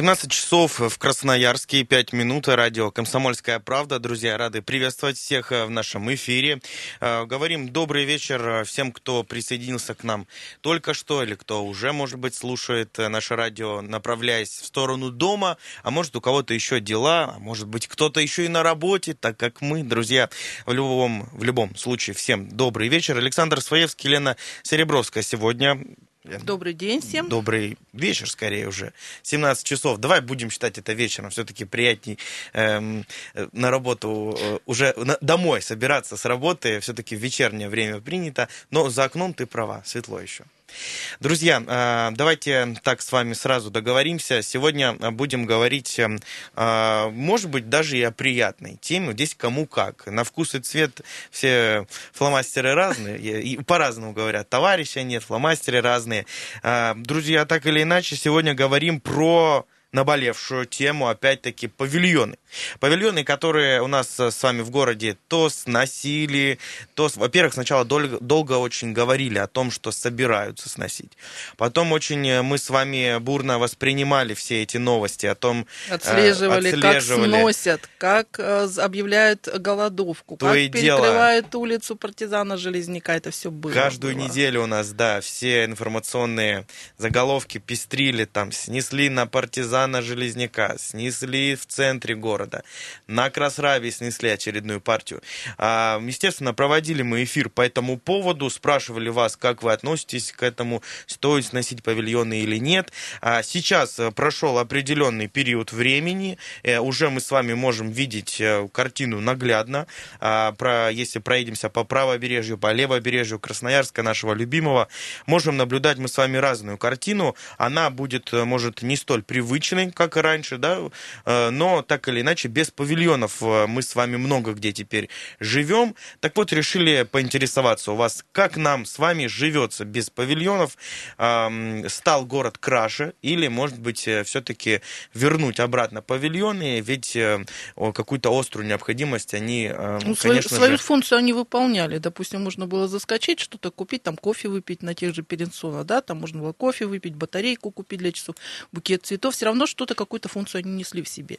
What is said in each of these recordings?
17 часов в Красноярске, 5 минут, радио «Комсомольская правда». Друзья, рады приветствовать всех э, в нашем эфире. Э, говорим добрый вечер всем, кто присоединился к нам только что, или кто уже, может быть, слушает э, наше радио, направляясь в сторону дома, а может, у кого-то еще дела, а может быть, кто-то еще и на работе, так как мы, друзья, в любом, в любом случае, всем добрый вечер. Александр Своевский, Лена Серебровская сегодня Добрый день всем. Добрый вечер, скорее уже. 17 часов. Давай будем считать это вечером. Все-таки приятней эм, на работу э, уже на, домой собираться с работы. Все-таки вечернее время принято. Но за окном ты права, светло еще. Друзья, а, давайте так с вами сразу договоримся. Сегодня будем говорить, эм, а, может быть, даже и о приятной теме. Здесь кому как. На вкус и цвет все фломастеры разные. И по-разному говорят. Товарища нет, фломастеры разные. Друзья, так или иначе, сегодня говорим про наболевшую тему, опять-таки, павильоны. Павильоны, которые у нас э, с вами в городе то сносили, то, во-первых, сначала долго, долго очень говорили о том, что собираются сносить. Потом очень э, мы с вами бурно воспринимали все эти новости о том... Отслеживали, э, отслеживали. как сносят, как э, объявляют голодовку, то как и перекрывают дело. улицу партизана Железняка. Это все было. Каждую было. неделю у нас, да, все информационные заголовки пестрили, там, снесли на партизана Железняка, снесли в центре города. На Красраве снесли очередную партию. А, естественно, проводили мы эфир по этому поводу, спрашивали вас, как вы относитесь к этому, стоит сносить павильоны или нет. А, сейчас э, прошел определенный период времени, э, уже мы с вами можем видеть э, картину наглядно. А, про, если проедемся по правобережью, по левобережью Красноярска, нашего любимого, можем наблюдать мы с вами разную картину. Она будет, может, не столь привычной, как и раньше, да, но так или иначе без павильонов э, мы с вами много где теперь живем. Так вот, решили поинтересоваться у вас, как нам с вами живется без павильонов. Стал город краше или, может быть, э, все-таки вернуть обратно павильоны, ведь э, какую-то острую необходимость они, ну, конечно свою, же... функцию они выполняли. Допустим, можно было заскочить, что-то купить, там кофе выпить на тех же Перенсона, да, там можно было кофе выпить, батарейку купить для часов, букет цветов. Все равно что-то, какую-то функцию они несли в себе.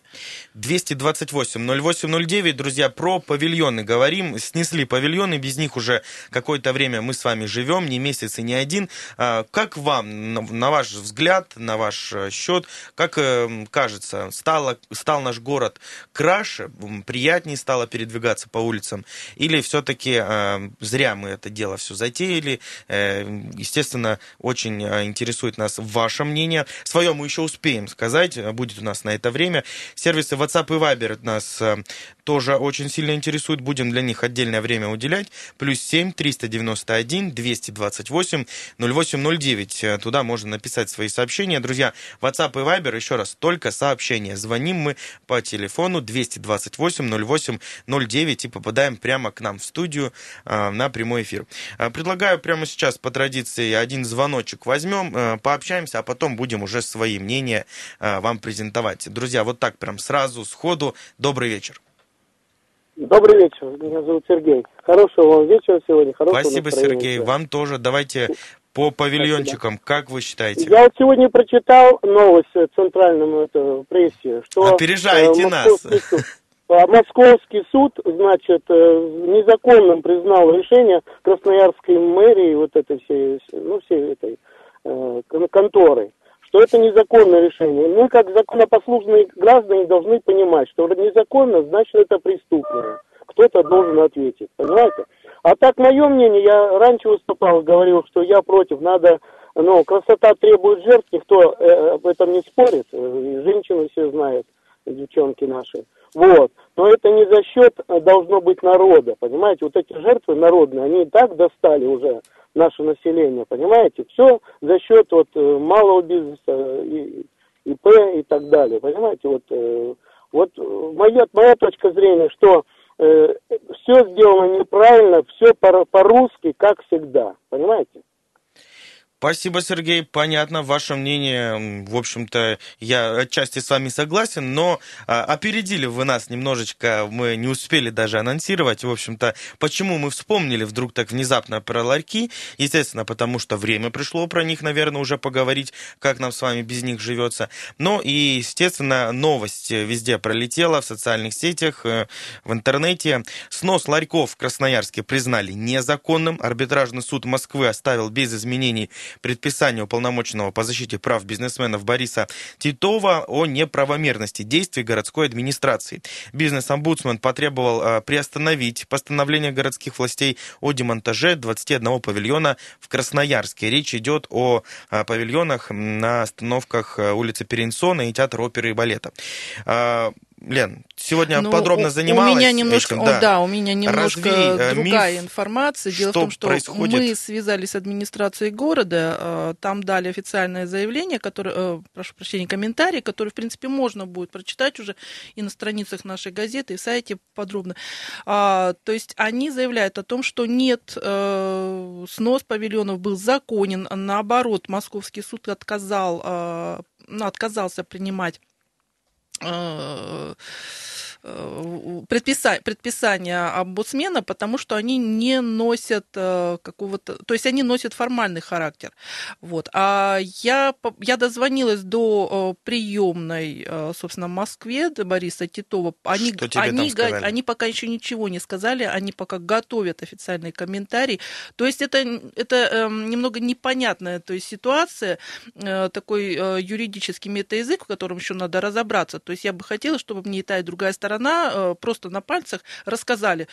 228-0809, друзья, про павильоны говорим. Снесли павильоны, без них уже какое-то время мы с вами живем, не месяц и не один. А, как вам, на ваш взгляд, на ваш э, счет, как э, кажется, стало, стал наш город краше, приятнее стало передвигаться по улицам? Или все-таки э, зря мы это дело все затеяли? Естественно, очень интересует нас ваше мнение. Свое мы еще успеем сказать, будет у нас на это время. Сервисы WhatsApp и Viber нас э, тоже очень сильно интересует. Будем для них отдельное время уделять. Плюс 7 391 228 0809. Туда можно написать свои сообщения. Друзья, WhatsApp и Viber, еще раз, только сообщения. Звоним мы по телефону 228 08 09 и попадаем прямо к нам в студию э, на прямой эфир. Э, предлагаю прямо сейчас по традиции один звоночек возьмем, пообщаемся, а потом будем уже свои мнения вам презентовать. Друзья, вот так прям сразу, сходу. Добрый вечер. Добрый вечер, меня зовут Сергей. Хорошего вам вечера сегодня, хорошего Спасибо, Сергей, вам тоже. Давайте по павильончикам, Спасибо. как вы считаете? Я вот сегодня прочитал новость в центральном это, прессе, что... Опережаете э, нас. Суд, а московский суд, значит, э, незаконным признал решение Красноярской мэрии, вот этой всей, ну, всей этой э, конторы что это незаконное решение. Мы, как законопослушные граждане, должны понимать, что незаконно, значит, это преступное. Кто-то должен ответить, понимаете? А так, мое мнение, я раньше выступал, говорил, что я против, надо, ну, красота требует жертв, никто э, об этом не спорит, э, женщины все знают, девчонки наши. Вот. Но это не за счет э, должно быть народа, понимаете? Вот эти жертвы народные, они и так достали уже наше население, понимаете? Все за счет вот э, малого бизнеса, и, ИП и так далее, понимаете? Вот, э, вот моя, моя точка зрения, что э, все сделано неправильно, все по- по-русски, как всегда, понимаете? Спасибо, Сергей. Понятно, ваше мнение, в общем-то, я отчасти с вами согласен, но а, опередили вы нас немножечко, мы не успели даже анонсировать, в общем-то, почему мы вспомнили вдруг так внезапно про ларьки. Естественно, потому что время пришло про них, наверное, уже поговорить, как нам с вами без них живется. Но и, естественно, новость везде пролетела, в социальных сетях, э, в интернете. Снос ларьков в Красноярске признали незаконным. Арбитражный суд Москвы оставил без изменений предписание уполномоченного по защите прав бизнесменов Бориса Титова о неправомерности действий городской администрации. Бизнес-омбудсмен потребовал э, приостановить постановление городских властей о демонтаже 21 павильона в Красноярске. Речь идет о э, павильонах на остановках э, улицы Перенсона и театра оперы и балета. Лен, сегодня ну, подробно занималась у меня немножко, этим, да. да, у меня немножко Развей, другая миф, информация. Дело в том, что происходит? мы связались с администрацией города, э, там дали официальное заявление, которое, э, прошу прощения, комментарий, который, в принципе, можно будет прочитать уже и на страницах нашей газеты, и в сайте подробно. А, то есть они заявляют о том, что нет, э, снос павильонов был законен, наоборот, Московский суд отказал, ну, отказался принимать Oh. Э, предписа, предписания омбудсмена, потому что они не носят э, какого-то... То есть они носят формальный характер. Вот. А я, я дозвонилась до э, приемной, собственно, в Москве, до Бориса Титова. Они, что тебе они, там они пока еще ничего не сказали, они пока готовят официальный комментарий. То есть это, это эм, немного непонятная то есть ситуация, такой юридический метаязык, в котором еще надо разобраться. То есть я бы хотела, чтобы мне и та, и другая сторона сторона э, просто на пальцах рассказали,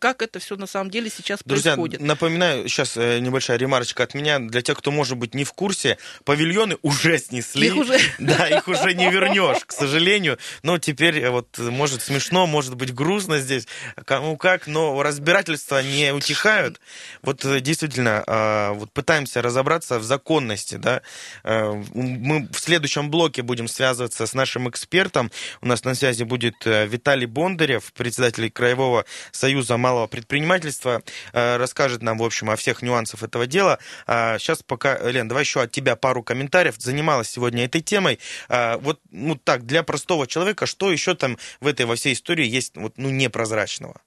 как это все на самом деле сейчас Друзья, происходит. напоминаю, сейчас э, небольшая ремарочка от меня. Для тех, кто, может быть, не в курсе, павильоны уже снесли. Их уже... Да, их уже не вернешь, к сожалению. Но теперь, э, вот, может, смешно, может быть, грустно здесь, кому как, но разбирательства не утихают. Вот, действительно, а, вот пытаемся разобраться в законности, да. Мы в следующем блоке будем связываться с нашим экспертом. У нас на связи будет Виталий Бондарев, председатель Краевого Союза малого предпринимательства, э, расскажет нам, в общем, о всех нюансах этого дела. Сейчас а, пока, Лен, давай еще от тебя пару комментариев. Занималась сегодня этой темой. А, вот, ну так, для простого человека, что еще там в этой во всей истории есть вот, ну, непрозрачного?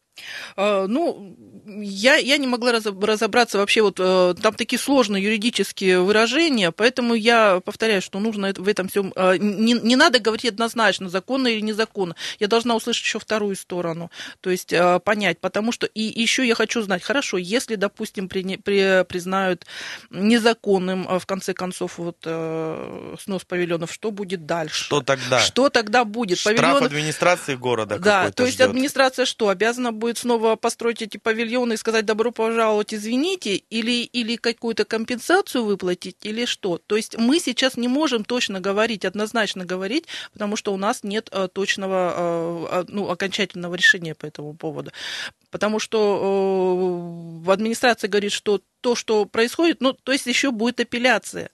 А, ну, я, я не могла разобраться вообще, вот э, там такие сложные юридические выражения, поэтому я повторяю, что нужно в этом всем... Э, не, не надо говорить однозначно, законно или незаконно. Я должна услышать еще вторую сторону, то есть э, понять, потому что... И еще я хочу знать, хорошо, если, допустим, при, при, признают незаконным, в конце концов, вот снос павильонов, что будет дальше? Что тогда? Что тогда будет? Штраф Павильон... администрации города Да, то есть ждет. администрация что, обязана будет будет снова построить эти павильоны и сказать добро пожаловать, извините, или, или какую-то компенсацию выплатить, или что. То есть мы сейчас не можем точно говорить, однозначно говорить, потому что у нас нет а, точного, а, ну, окончательного решения по этому поводу. Потому что э, в администрации говорит, что то, что происходит, ну, то есть еще будет апелляция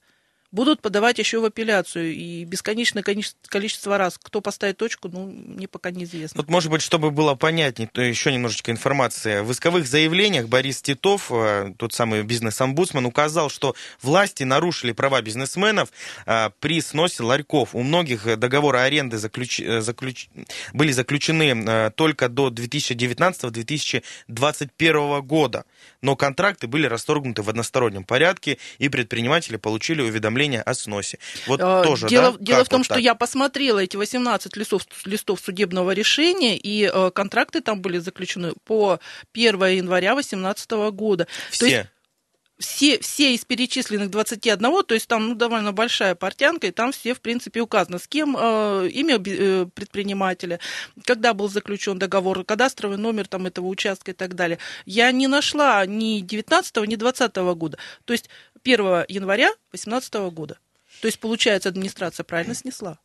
будут подавать еще в апелляцию. И бесконечное количество раз. Кто поставит точку, ну, мне пока неизвестно. Вот, может быть, чтобы было понятнее, то еще немножечко информации. В исковых заявлениях Борис Титов, э, тот самый бизнес-омбудсман, указал, что власти нарушили права бизнесменов э, при сносе ларьков. У многих договоры аренды заключ... Э, заключ... были заключены только до 2019-2021 года. Но контракты были расторгнуты в одностороннем порядке, и предприниматели получили уведомление о сносе. Вот а, тоже, дело, да? дело как в том, вот что так? я посмотрела эти 18 листов, листов судебного решения, и э, контракты там были заключены по 1 января 2018 года. Все? То есть, все, все из перечисленных 21, то есть там ну, довольно большая портянка, и там все, в принципе, указано, с кем э, имя э, предпринимателя, когда был заключен договор, кадастровый номер там, этого участка и так далее. Я не нашла ни 19 ни 20 года. То есть 1 января 2018 года. То есть, получается, администрация правильно снесла.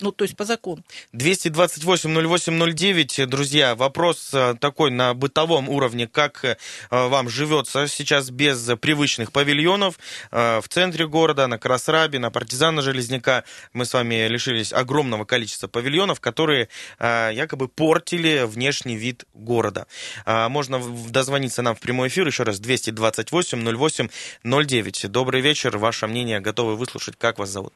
Ну, то есть по закону. 228-08-09, друзья, вопрос э, такой на бытовом уровне, как э, вам живется сейчас без привычных павильонов э, в центре города, на Красрабе, на Партизана Железняка. Мы с вами лишились огромного количества павильонов, которые якобы портили внешний вид города. Можно дозвониться нам в прямой эфир, еще раз, 228-08-09. Добрый вечер, ваше мнение готовы выслушать. Как вас зовут?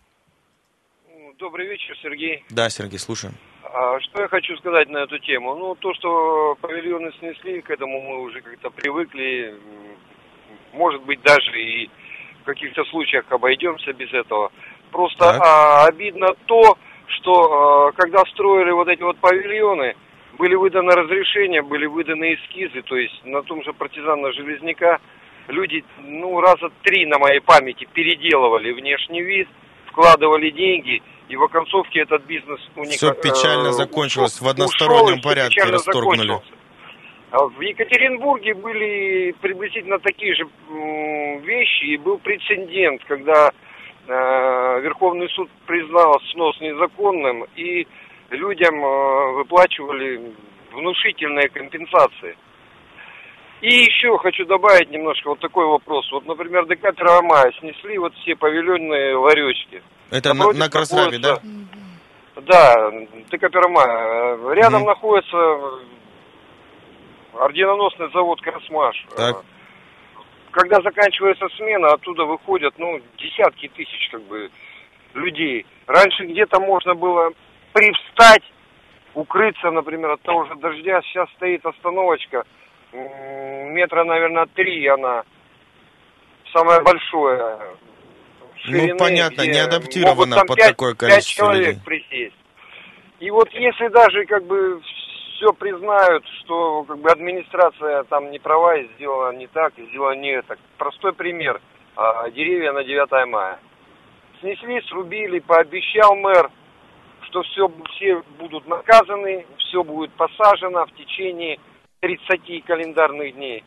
Добрый вечер, Сергей. Да, Сергей, слушаем. А, что я хочу сказать на эту тему? Ну, то, что павильоны снесли, к этому мы уже как-то привыкли. Может быть, даже и в каких-то случаях обойдемся без этого. Просто а, обидно то, что а, когда строили вот эти вот павильоны, были выданы разрешения, были выданы эскизы, то есть на том же партизана Железняка люди, ну, раза три на моей памяти переделывали внешний вид, вкладывали деньги, и в оконцовке этот бизнес у них... Все э, печально закончилось, в одностороннем ушел, порядке расторгнули. А в Екатеринбурге были приблизительно такие же вещи, и был прецедент, когда э, Верховный суд признал снос незаконным, и людям э, выплачивали внушительные компенсации. И еще хочу добавить немножко вот такой вопрос. Вот, например, ДК 1 мая снесли вот все павильонные ларечки. Это на, на Красаве, да? Да, 1 мая. Рядом mm. находится орденоносный завод «Красмаш». Так. Когда заканчивается смена, оттуда выходят, ну, десятки тысяч, как бы, людей. Раньше где-то можно было привстать, укрыться, например, от того же дождя. Сейчас стоит остановочка – метра, наверное, три она самое большое. Ширины, ну, понятно, не адаптирована под 5, такое количество 5 человек людей. присесть. И вот если даже как бы все признают, что как бы администрация там не права и сделала не так, и сделала не это. Простой пример. А, деревья на 9 мая. Снесли, срубили, пообещал мэр, что все, все будут наказаны, все будет посажено в течение 30 календарных дней.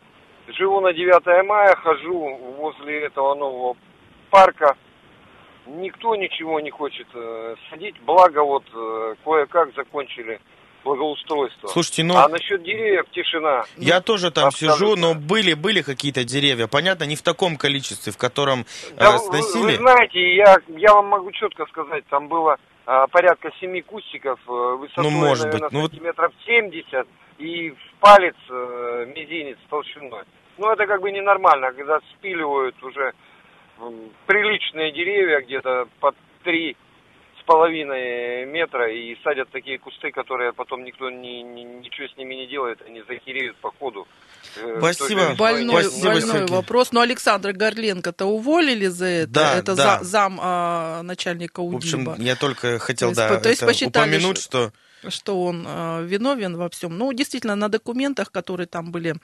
Живу на 9 мая, хожу возле этого нового парка. Никто ничего не хочет э, садить, благо вот э, кое-как закончили благоустройство. Слушайте, ну... А насчет деревьев тишина. Я тоже там Абсолютно. сижу, но были, были какие-то деревья. Понятно, не в таком количестве, в котором э, да, сносили. Вы, вы знаете, я, я вам могу четко сказать, там было а, порядка семи кустиков э, высотой, ну, может наверное, быть. Ну, сантиметров 70 и в палец э, мизинец толщиной. Ну, это как бы ненормально, когда спиливают уже приличные деревья, где-то под три с половиной метра, и садят такие кусты, которые потом никто ни, ни, ничего с ними не делает, они захереют по ходу. Э, Спасибо. Больной, Спасибо, больной вопрос. Но Александра Горленко-то уволили за это? Да, это да. За, зам а, начальника УДИБа. В общем, я только хотел, то да, то есть посчитали, упомянуть, что что он э, виновен во всем. Ну, действительно, на документах, которые там были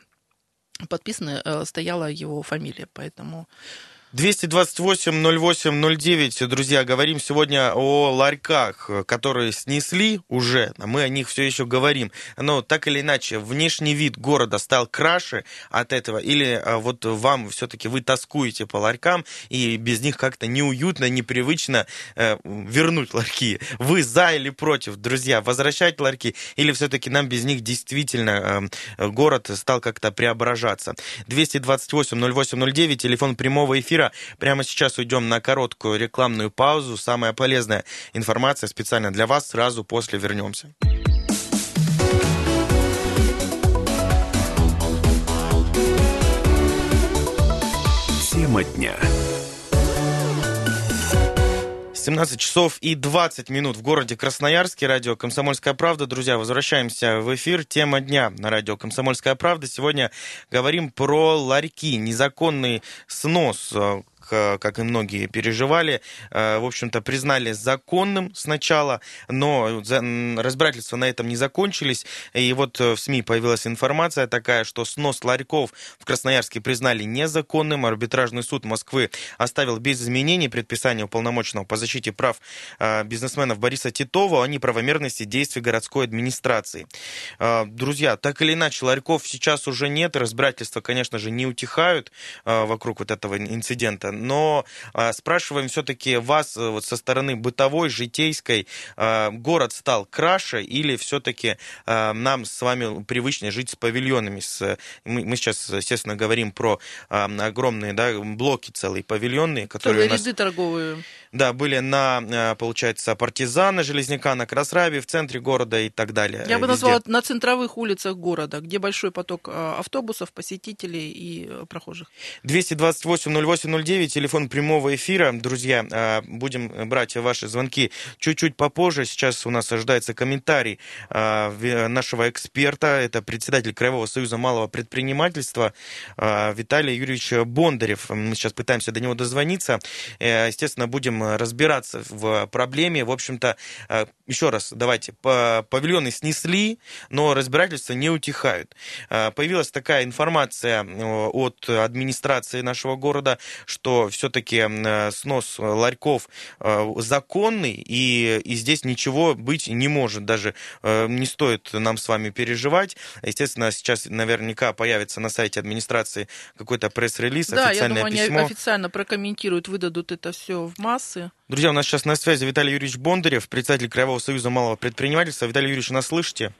подписаны, э, стояла его фамилия, поэтому 228-08-09, друзья, говорим сегодня о ларьках, которые снесли уже, а мы о них все еще говорим. Но так или иначе, внешний вид города стал краше от этого, или а, вот вам все-таки вы тоскуете по ларькам, и без них как-то неуютно, непривычно э, вернуть ларьки. Вы за или против, друзья, возвращать ларьки, или все-таки нам без них действительно э, город стал как-то преображаться? 228-08-09, телефон прямого эфира эфира. Прямо сейчас уйдем на короткую рекламную паузу. Самая полезная информация специально для вас. Сразу после вернемся. Тема дня. 17 часов и 20 минут в городе Красноярске. Радио «Комсомольская правда». Друзья, возвращаемся в эфир. Тема дня на радио «Комсомольская правда». Сегодня говорим про ларьки. Незаконный снос Э, как и многие переживали, э, в общем-то, признали законным сначала, но разбирательства на этом не закончились. И вот э, в СМИ появилась информация такая, что снос ларьков в Красноярске признали незаконным. Арбитражный суд Москвы оставил без изменений предписание уполномоченного по защите прав бизнесменов Бориса Титова о неправомерности действий городской администрации. Друзья, так или иначе, ларьков сейчас уже нет. Разбирательства, конечно же, не утихают вокруг вот этого инцидента но спрашиваем все-таки вас вот со стороны бытовой, житейской, город стал краше или все-таки нам с вами привычнее жить с павильонами? С, мы, мы сейчас, естественно, говорим про огромные да, блоки целые павильонные, которые Целые у нас... ряды торговые. Да, были на, получается, партизана, Железняка, на Красраве, в центре города и так далее. Я бы назвала на центровых улицах города, где большой поток автобусов, посетителей и прохожих. 228-08-09, телефон прямого эфира. Друзья, будем брать ваши звонки чуть-чуть попозже. Сейчас у нас ожидается комментарий нашего эксперта. Это председатель Краевого союза малого предпринимательства Виталий Юрьевич Бондарев. Мы сейчас пытаемся до него дозвониться. Э, естественно, будем разбираться в проблеме. В общем-то, э, еще раз, давайте, павильоны снесли, но разбирательства не утихают. Э, появилась такая информация от администрации нашего города, что все-таки снос ларьков законный, и, и здесь ничего быть не может. Даже не стоит нам с вами переживать. Естественно, сейчас наверняка появится на сайте администрации какой-то пресс-релиз, да, официальное я думаю, письмо. они официально прокомментируют, выдадут это все в массы. Друзья, у нас сейчас на связи Виталий Юрьевич Бондарев, председатель Краевого союза малого предпринимательства. Виталий Юрьевич, нас слышите?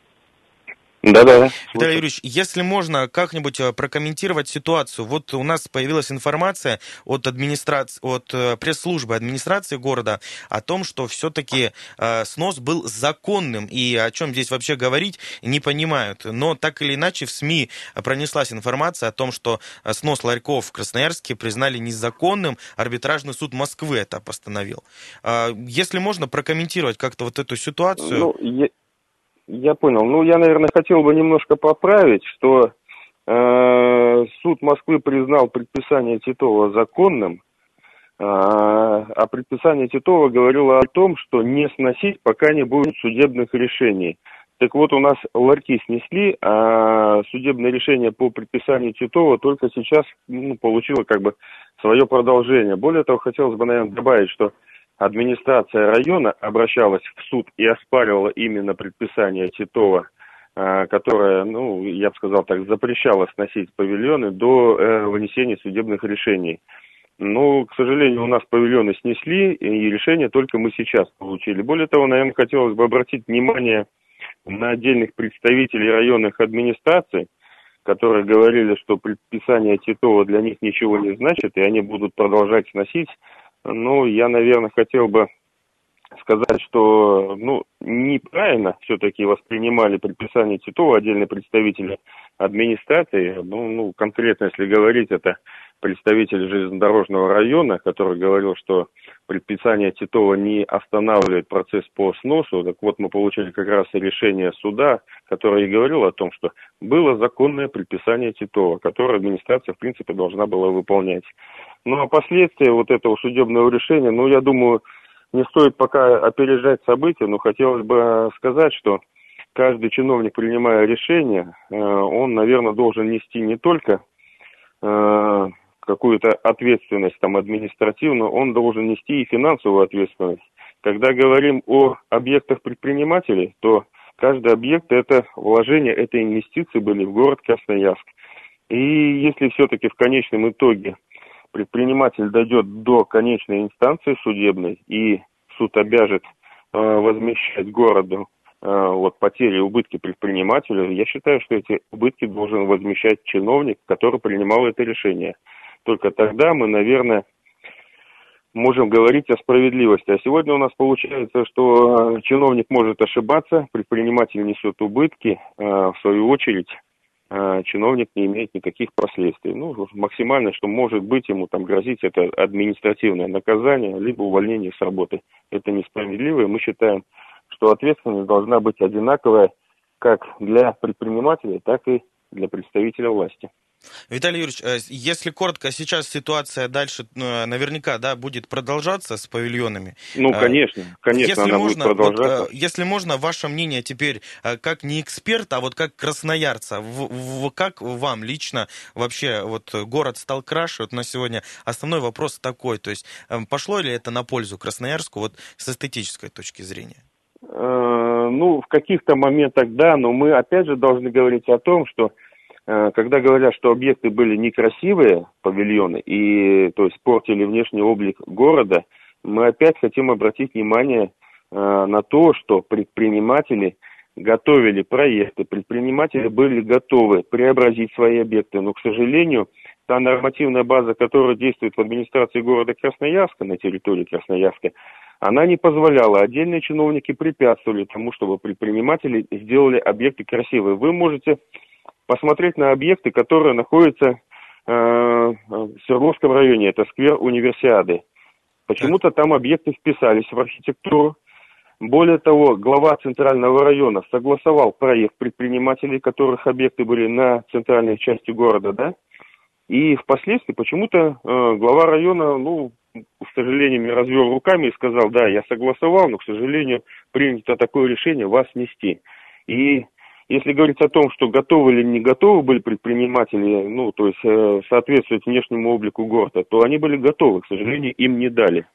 Да-да. Виталий Юрьевич, если можно как-нибудь э, прокомментировать ситуацию. Вот у нас появилась информация от, администрации, от э, пресс-службы администрации города о том, что все-таки э, снос был законным. И о чем здесь вообще говорить, не понимают. Но так или иначе в СМИ пронеслась информация о том, что снос ларьков в Красноярске признали незаконным. Арбитражный суд Москвы это постановил. Если можно прокомментировать как-то вот эту ситуацию. Ну, я понял. Ну, я, наверное, хотел бы немножко поправить, что э, суд Москвы признал предписание Титова законным, э, а предписание Титова говорило о том, что не сносить, пока не будет судебных решений. Так вот, у нас ларьки снесли, а судебное решение по предписанию Титова только сейчас ну, получило как бы свое продолжение. Более того, хотелось бы, наверное, добавить, что администрация района обращалась в суд и оспаривала именно предписание Титова, а, которое, ну, я бы сказал так, запрещало сносить павильоны до э, вынесения судебных решений. Но, к сожалению, у нас павильоны снесли, и решение только мы сейчас получили. Более того, наверное, хотелось бы обратить внимание на отдельных представителей районных администраций, которые говорили, что предписание Титова для них ничего не значит, и они будут продолжать сносить ну, я, наверное, хотел бы сказать, что ну, неправильно все-таки воспринимали предписание Титова отдельные представители администрации. Ну, ну, конкретно, если говорить, это представитель железнодорожного района, который говорил, что предписание Титова не останавливает процесс по сносу. Так вот, мы получили как раз решение суда, которое и говорило о том, что было законное предписание Титова, которое администрация, в принципе, должна была выполнять. Ну, а последствия вот этого судебного решения, ну, я думаю, не стоит пока опережать события, но хотелось бы сказать, что каждый чиновник, принимая решение, э, он, наверное, должен нести не только э, какую-то ответственность там административную, он должен нести и финансовую ответственность. Когда говорим о объектах предпринимателей, то каждый объект это вложение, это инвестиции были в город Красноярск. И если все-таки в конечном итоге предприниматель дойдет до конечной инстанции судебной, и суд обяжет э, возмещать городу э, вот потери, убытки предпринимателю, я считаю, что эти убытки должен возмещать чиновник, который принимал это решение. Только тогда мы, наверное, можем говорить о справедливости. А сегодня у нас получается, что э, чиновник может ошибаться, предприниматель несет убытки, э, в свою очередь чиновник не имеет никаких последствий. Ну, максимально, что может быть ему там грозить, это административное наказание, либо увольнение с работы. Это несправедливо, и мы считаем, что ответственность должна быть одинаковая как для предпринимателей, так и для представителя власти. Виталий Юрьевич, э, если коротко, сейчас ситуация дальше э, наверняка да, будет продолжаться с павильонами. Ну, конечно, конечно, если она можно, будет продолжаться. Вот, если можно, ваше мнение теперь, э, как не эксперта, а вот как красноярца, в, в, как вам лично вообще вот город стал краше? Вот на сегодня основной вопрос такой, то есть пошло ли это на пользу Красноярску вот с эстетической точки зрения? Ну, в каких-то моментах да, но мы опять же должны говорить о том, что э, когда говорят, что объекты были некрасивые, павильоны, и то есть портили внешний облик города, мы опять хотим обратить внимание э, на то, что предприниматели готовили проекты, предприниматели были готовы преобразить свои объекты, но, к сожалению, та нормативная база, которая действует в администрации города Красноярска, на территории Красноярска, она не позволяла. Отдельные чиновники препятствовали тому, чтобы предприниматели сделали объекты красивые. Вы можете посмотреть на объекты, которые находятся э, в Свердловском районе. Это сквер Универсиады. Почему-то там объекты вписались в архитектуру. Более того, глава Центрального района согласовал проект предпринимателей, которых объекты были на центральной части города, да, и впоследствии почему-то э, глава района, ну, к сожалению, развел руками и сказал, да, я согласовал, но, к сожалению, принято такое решение вас нести. И если говорить о том, что готовы или не готовы были предприниматели, ну, то есть э, соответствовать внешнему облику города, то они были готовы, к сожалению, им не дали.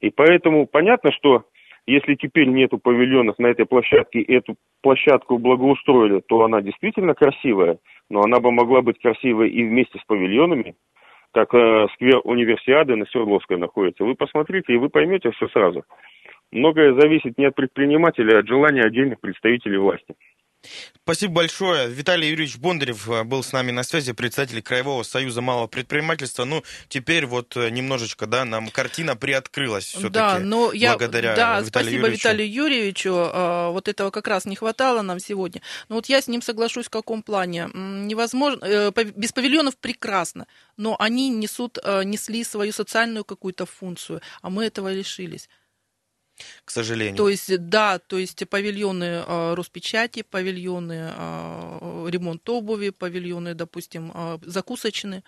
И поэтому понятно, что если теперь нету павильонов на этой площадке, эту площадку благоустроили, то она действительно красивая – но она бы могла быть красивой и вместе с павильонами, как э, сквер универсиады на Свердловской находится. Вы посмотрите, и вы поймете все сразу. Многое зависит не от предпринимателя, а от желания отдельных представителей власти. Спасибо большое. Виталий Юрьевич Бондарев э, был с нами на связи, председатель Краевого союза малого предпринимательства. Ну, теперь вот э, немножечко, да, нам картина приоткрылась все-таки да, но я, благодаря да, Виталию спасибо Юрьевичу. Виталию Юрьевичу. Э, вот этого как раз не хватало нам сегодня. Но вот я с ним соглашусь в каком плане. Невозможно, без павильонов прекрасно, но они несут, несли свою социальную какую-то функцию, а мы этого лишились к сожалению. То есть, да, то есть павильоны э, Роспечати, павильоны э, ремонт обуви, павильоны, допустим, э, закусочные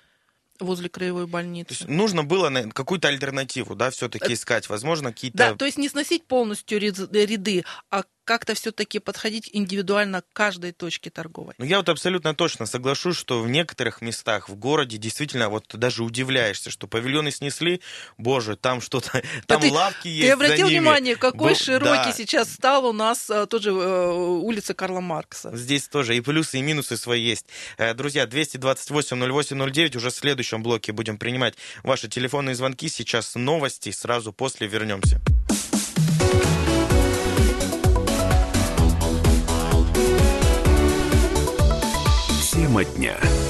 возле краевой больницы. То есть нужно было какую-то альтернативу, да, все-таки искать, возможно, какие-то... Да, то есть не сносить полностью ряды, а как-то все-таки подходить индивидуально к каждой точке торговой. Ну, я вот абсолютно точно соглашусь, что в некоторых местах в городе действительно вот даже удивляешься, что павильоны снесли, боже, там что-то, там ты, лавки есть Ты обратил внимание, какой Был, широкий да. сейчас стал у нас а, тоже э, улица Карла Маркса. Здесь тоже и плюсы, и минусы свои есть. Э, друзья, 228-08-09, уже в следующем блоке будем принимать ваши телефонные звонки. Сейчас новости, сразу после вернемся. Тема дня.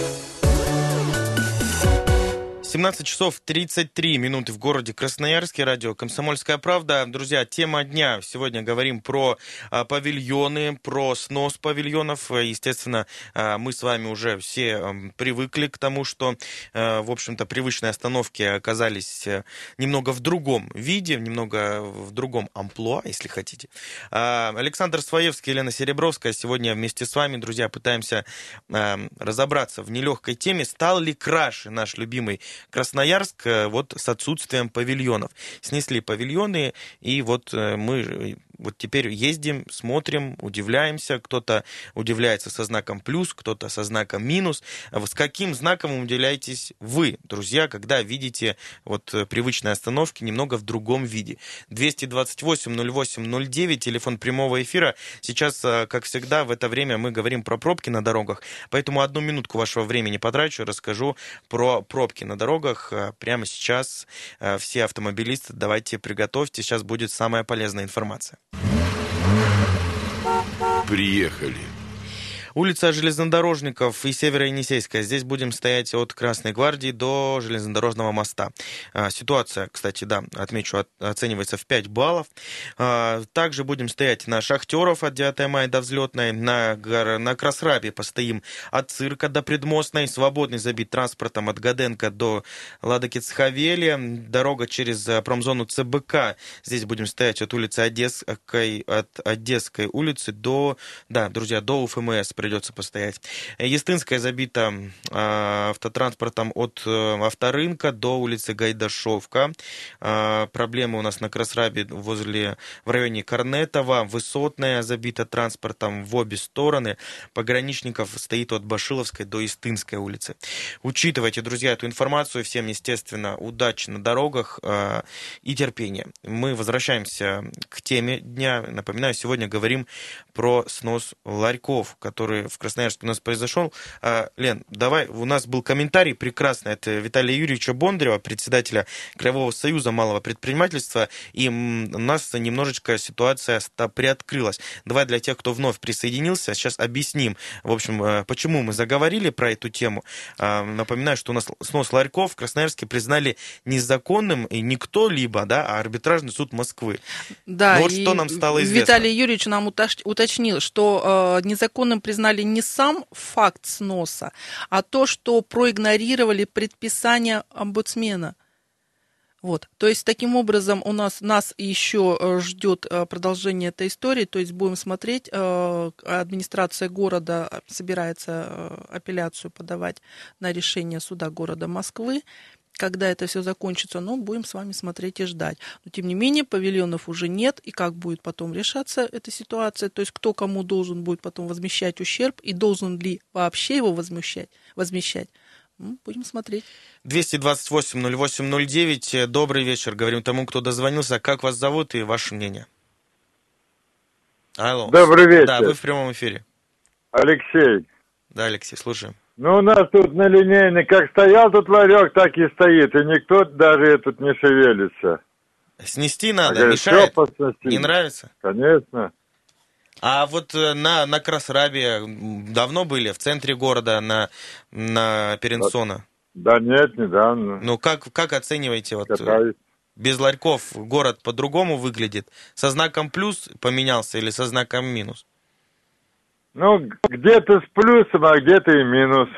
17 часов 33 минуты в городе Красноярске. Радио «Комсомольская правда». Друзья, тема дня. Сегодня говорим про а, павильоны, про снос павильонов. Естественно, а, мы с вами уже все привыкли к тому, что, а, в общем-то, привычные остановки оказались а, немного в другом виде, немного в другом амплуа, если хотите. Александр Своевский, Елена Серебровская. Сегодня вместе с вами, друзья, пытаемся разобраться в нелегкой теме. Стал ли краше наш любимый Красноярск э, вот с отсутствием павильонов. Снесли павильоны, и вот э, мы вот теперь ездим, смотрим, удивляемся. Кто-то удивляется со знаком плюс, кто-то со знаком минус. А с каким знаком удивляетесь вы, друзья, когда видите вот э, привычные остановки немного в другом виде? 228-08-09, телефон прямого эфира. Сейчас, э, как всегда, в это время мы говорим про пробки на дорогах, поэтому одну минутку вашего времени потрачу, расскажу про пробки на дорогах. Э, прямо сейчас все автомобилисты, давайте приготовьте, сейчас будет самая полезная информация. Приехали. Улица Железнодорожников и Северо-Енисейская. Здесь будем стоять от Красной Гвардии до железнодорожного моста. А, ситуация, кстати, да, отмечу, оценивается в 5 баллов. А, также будем стоять на Шахтеров от 9 мая до Взлетной. На, на Красрабе постоим от Цирка до Предмостной. Свободный забит транспортом от Гаденко до Ладокицхавели. Дорога через э, промзону ЦБК. Здесь будем стоять от улицы Одесской, от Одесской улицы до, да, друзья, до УФМС придется постоять. Естинская забита а, автотранспортом от э, авторынка до улицы Гайдашовка. А, проблемы у нас на Красрабе возле, в районе Корнетова. Высотная забита транспортом в обе стороны. Пограничников стоит от Башиловской до Истинской улицы. Учитывайте, друзья, эту информацию. Всем, естественно, удачи на дорогах а, и терпения. Мы возвращаемся к теме дня. Напоминаю, сегодня говорим про снос ларьков, которые который в Красноярске у нас произошел. А, Лен, давай, у нас был комментарий прекрасный от Виталия Юрьевича Бондарева, председателя Краевого союза малого предпринимательства, и у нас немножечко ситуация приоткрылась. Давай для тех, кто вновь присоединился, сейчас объясним, в общем, э, почему мы заговорили про эту тему. А, напоминаю, что у нас снос ларьков в Красноярске признали незаконным и не кто-либо, да, а арбитражный суд Москвы. Да, Но вот что нам стало известно. Виталий Юрьевич нам уточнил, что э, незаконным признали не сам факт сноса, а то, что проигнорировали предписание омбудсмена. Вот. То есть, таким образом, у нас, нас еще э, ждет э, продолжение этой истории, то есть будем смотреть, э, администрация города собирается апелляцию подавать на решение суда города Москвы, когда это все закончится, но будем с вами смотреть и ждать. Но тем не менее, павильонов уже нет, и как будет потом решаться эта ситуация, то есть кто кому должен будет потом возмещать ущерб, и должен ли вообще его возмещать, возмещать. Ну, будем смотреть. 228-08-09. Добрый вечер. Говорим тому, кто дозвонился. Как вас зовут и ваше мнение? Алло. Добрый вечер. Да, вы в прямом эфире. Алексей. Да, Алексей, слушаем. Ну, у нас тут на линейной, как стоял тут ларек, так и стоит, и никто даже тут не шевелится. Снести надо, говорит, мешает? Не нравится? Конечно. А вот э, на, на Красрабе давно были, в центре города, на, на Перенсона? Да, да нет, недавно. Ну, как, как оцениваете, вот, Катаюсь. без ларьков город по-другому выглядит? Со знаком плюс поменялся или со знаком минус? Ну, где-то с плюсом, а где-то и минус.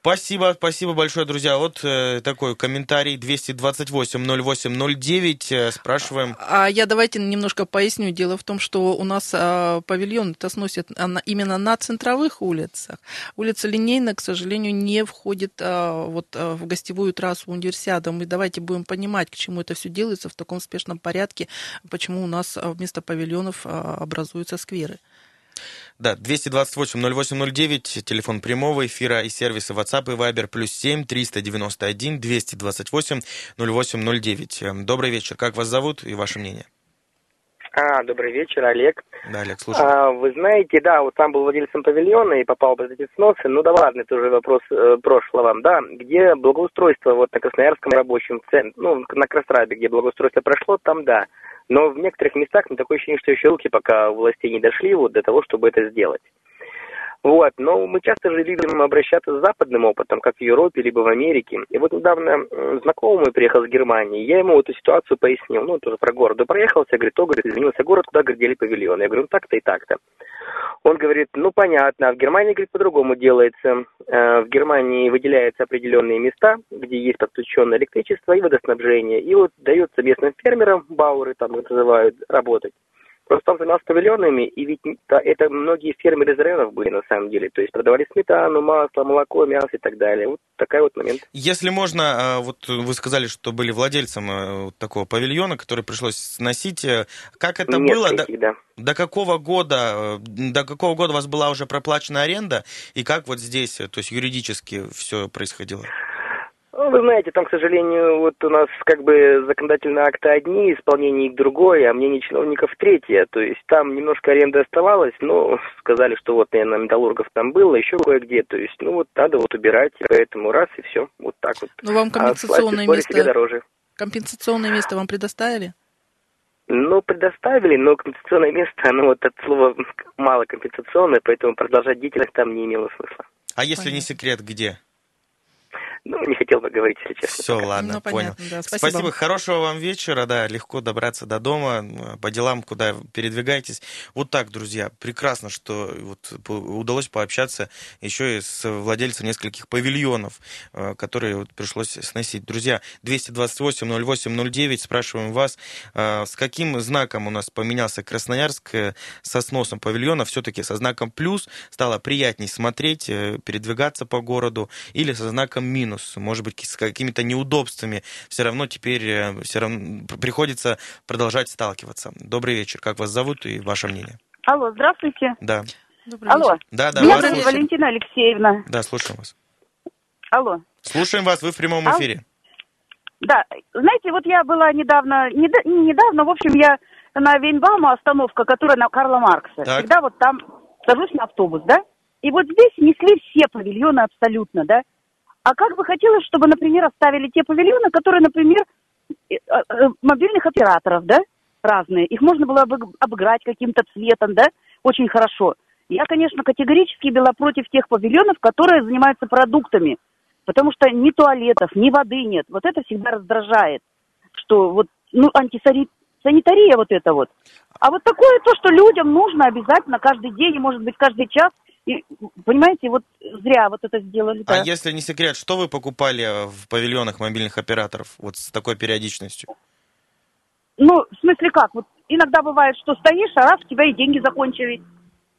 Спасибо, спасибо большое, друзья. Вот э, такой комментарий 228-08-09. Э, спрашиваем. А я давайте немножко поясню. Дело в том, что у нас э, павильон это сносит именно на центровых улицах. Улица Линейная, к сожалению, не входит э, вот, э, в гостевую трассу универсиада. Мы давайте будем понимать, к чему это все делается в таком спешном порядке, почему у нас вместо павильонов э, образуются скверы. Да, 228-08-09, телефон прямого эфира и сервисы WhatsApp и Viber, плюс 7 391 228 0809. Добрый вечер, как вас зовут и ваше мнение? А, добрый вечер, Олег. Да, Олег, слушаю. А, вы знаете, да, вот сам был владельцем павильона и попал под эти сносы. Ну да ладно, это уже вопрос э, прошлого. Да, где благоустройство вот на Красноярском рабочем центре, ну, на Красрабе, где благоустройство прошло, там да. Но в некоторых местах, такое ощущение, что еще руки пока у властей не дошли вот до того, чтобы это сделать. Вот, но мы часто же любим обращаться с западным опытом, как в Европе, либо в Америке. И вот недавно знакомый приехал с Германии, я ему эту ситуацию пояснил, ну, тоже про город. Да проехался, говорит, то, говорит, изменился город, куда, говорит, дели павильон. Я говорю, ну, так-то и так-то. Он говорит, ну, понятно, а в Германии, говорит, по-другому делается. Э, в Германии выделяются определенные места, где есть подключенное электричество и водоснабжение. И вот дается местным фермерам, бауры там называют, работать. Просто он занимался павильонами, и ведь это многие фермеры из районов были на самом деле. То есть продавали сметану, масло, молоко, мясо и так далее. Вот такой вот момент. Если можно, а, вот вы сказали, что были владельцем э, такого павильона, который пришлось сносить. Э, как это было? До, да. до какого года, э, до какого года у вас была уже проплачена аренда? И как вот здесь, то есть юридически все происходило? Ну, вы знаете, там, к сожалению, вот у нас как бы законодательные акты одни, исполнение их другое, а мнение чиновников третье. То есть там немножко аренда оставалась, но сказали, что вот, наверное, металлургов там было, еще кое-где. То есть, ну вот надо вот убирать, поэтому раз и все, вот так вот. Ну вам а компенсационное а место... дороже. Компенсационное место вам предоставили? Ну, предоставили, но компенсационное место, оно вот от слова мало компенсационное, поэтому продолжать деятельность там не имело смысла. А если Понятно. не секрет, где? Ну, не хотел бы говорить, если честно. Все, пока. ладно, ну, понял. да. Спасибо. Спасибо, хорошего вам вечера, да, легко добраться до дома, по делам, куда передвигаетесь. Вот так, друзья, прекрасно, что вот удалось пообщаться еще и с владельцем нескольких павильонов, э, которые вот пришлось сносить. Друзья, 228-08-09, спрашиваем вас, э, с каким знаком у нас поменялся Красноярск э, со сносом павильона, все-таки со знаком плюс, стало приятней смотреть, передвигаться по городу, или со знаком минус, минус, может быть, с какими-то неудобствами, все равно теперь э, все равно приходится продолжать сталкиваться. Добрый вечер. Как вас зовут и ваше мнение? Алло, здравствуйте. Да. Добрый Алло. Вечер. Да, да. Меня зовут Валентина Алексеевна. Да, слушаем вас. Алло. Слушаем вас, вы в прямом эфире. Да, знаете, вот я была недавно, не, не недавно, в общем, я на Вейнбаума остановка, которая на Карла Маркса. Так. Всегда вот там сажусь на автобус, да, и вот здесь несли все павильоны абсолютно, да. А как бы хотелось, чтобы, например, оставили те павильоны, которые, например, э, э, мобильных операторов, да, разные. Их можно было обыграть каким-то цветом, да, очень хорошо. Я, конечно, категорически была против тех павильонов, которые занимаются продуктами, потому что ни туалетов, ни воды нет. Вот это всегда раздражает, что вот, ну, антисанитария вот это вот. А вот такое то, что людям нужно обязательно каждый день, и, может быть, каждый час, и, понимаете, вот зря вот это сделали. А да. если не секрет, что вы покупали в павильонах мобильных операторов вот с такой периодичностью? Ну, в смысле как? Вот иногда бывает, что стоишь, а раз у тебя и деньги закончились.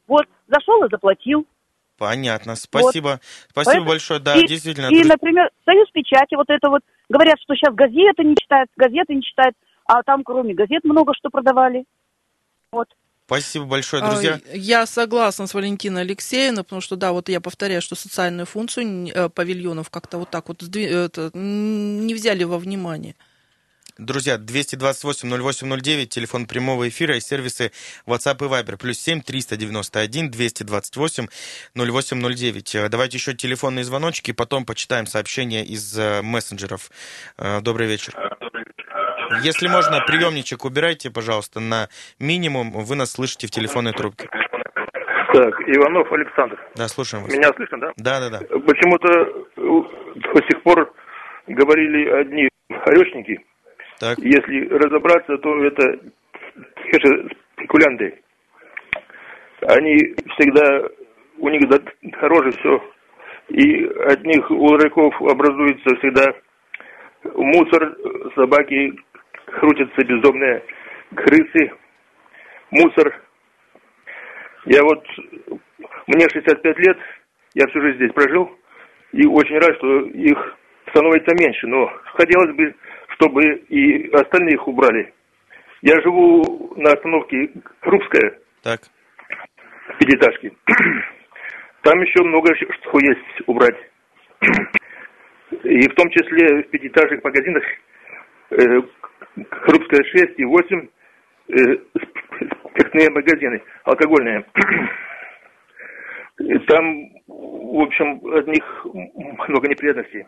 Вот, зашел и заплатил. Понятно, спасибо. Вот. Спасибо Поэтому, большое, да, и, действительно. И, например, Союз печати, вот это вот, говорят, что сейчас газеты не читают, газеты не читают, а там кроме газет много что продавали. Вот. Спасибо большое, друзья. А, я согласна с Валентиной Алексеевной, потому что, да, вот я повторяю, что социальную функцию э, павильонов как-то вот так вот не взяли во внимание. Друзья, 228-08-09, телефон прямого эфира и сервисы WhatsApp и Viber. Плюс 7 391 228 0809. Давайте еще телефонные звоночки, потом почитаем сообщения из э, мессенджеров. Э, добрый вечер. Если можно, приемничек убирайте, пожалуйста, на минимум. Вы нас слышите в телефонной трубке. Так, Иванов Александр. Да, слушаем вас. Меня слышно, да? Да, да, да. Почему-то э, до сих пор говорили одни орешники, так. Если разобраться, то это те же спекулянты. Они всегда, у них дороже все. И от них у рыков образуется всегда мусор, собаки крутятся бездомные, крысы, мусор. Я вот, мне 65 лет, я всю жизнь здесь прожил, и очень рад, что их становится меньше. Но хотелось бы чтобы и остальных убрали. Я живу на остановке Крупская. Так. В пятиэтажке. Там еще много что есть убрать. И в том числе в пятиэтажных магазинах Крупская 6 и 8 э, спиртные магазины, алкогольные. Там, в общем, от них много неприятностей.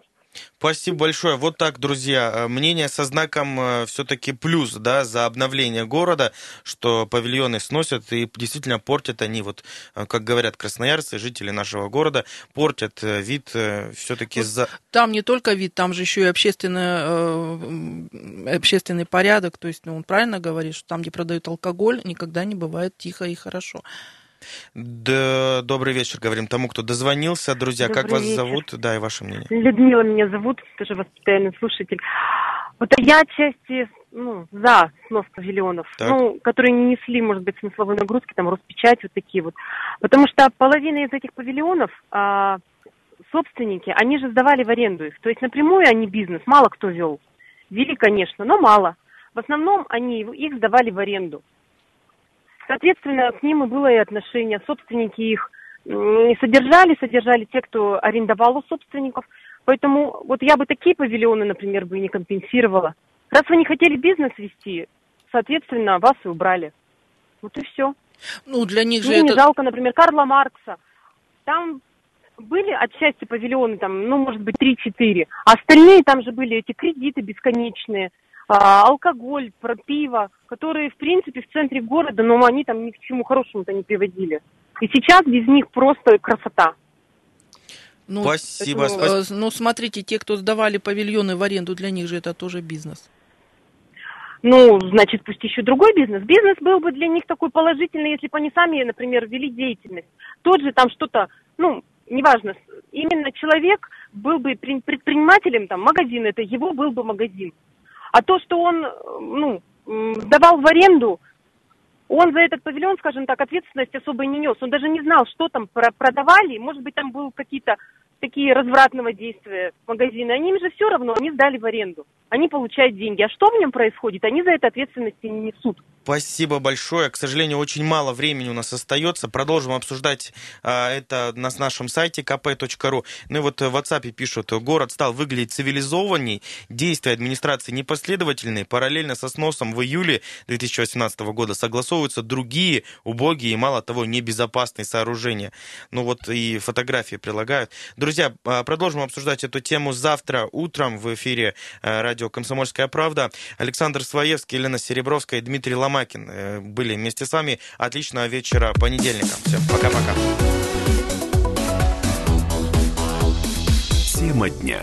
Спасибо большое. Вот так, друзья. Э, мнение со знаком э, все-таки плюс, да, за обновление города, что павильоны сносят и действительно портят они, вот, э, как говорят красноярцы, жители нашего города, портят вид все-таки за... Там не только вид, там же еще и общественный, общественный порядок. То есть, ну, он правильно говорит, что там, где продают алкоголь, никогда не бывает тихо и хорошо. Да, добрый вечер, говорим тому, кто дозвонился. Друзья, добрый как вас вечер. зовут? Да, и ваше мнение. Людмила меня зовут, тоже вас постоянный слушатель. Вот я отчасти ну, за снос павильонов, так. ну, которые не несли, может быть, смысловой нагрузки, там, Роспечать, вот такие вот. Потому что половина из этих павильонов а, собственники, они же сдавали в аренду их. То есть напрямую они бизнес, мало кто вел. Вели, конечно, но мало. В основном они их сдавали в аренду. Соответственно, к ним и было и отношение. Собственники их не содержали, содержали те, кто арендовал у собственников. Поэтому вот я бы такие павильоны, например, бы не компенсировала. Раз вы не хотели бизнес вести, соответственно, вас и убрали. Вот и все. Ну, для них же Мне это... не жалко, например, Карла Маркса. Там были отчасти павильоны, там, ну, может быть, 3-4. А остальные там же были эти кредиты бесконечные алкоголь, про пиво, которые, в принципе, в центре города, но они там ни к чему хорошему-то не приводили. И сейчас без них просто красота. Ну, спасибо, это, спасибо. Ну, смотрите, те, кто сдавали павильоны в аренду, для них же это тоже бизнес. Ну, значит, пусть еще другой бизнес. Бизнес был бы для них такой положительный, если бы они сами, например, вели деятельность. Тот же там что-то, ну, неважно, именно человек был бы предпринимателем, там, магазин, это его был бы магазин. А то, что он, ну, сдавал в аренду, он за этот павильон, скажем так, ответственность особо не нес. Он даже не знал, что там продавали. Может быть, там был какие-то такие развратного действия магазины, они им же все равно, они сдали в аренду. Они получают деньги. А что в нем происходит? Они за это ответственности не несут. Спасибо большое. К сожалению, очень мало времени у нас остается. Продолжим обсуждать а, это на нашем сайте kp.ru. Ну и вот в WhatsApp пишут, город стал выглядеть цивилизованней, действия администрации непоследовательные. Параллельно со сносом в июле 2018 года согласовываются другие убогие и, мало того, небезопасные сооружения. Ну вот и фотографии прилагают. Друзья, а, продолжим обсуждать эту тему завтра утром в эфире а, радио «Комсомольская правда». Александр Своевский, Елена Серебровская и Дмитрий Ломакин э, были вместе с вами. Отличного вечера понедельника. Всем пока-пока. Тема дня.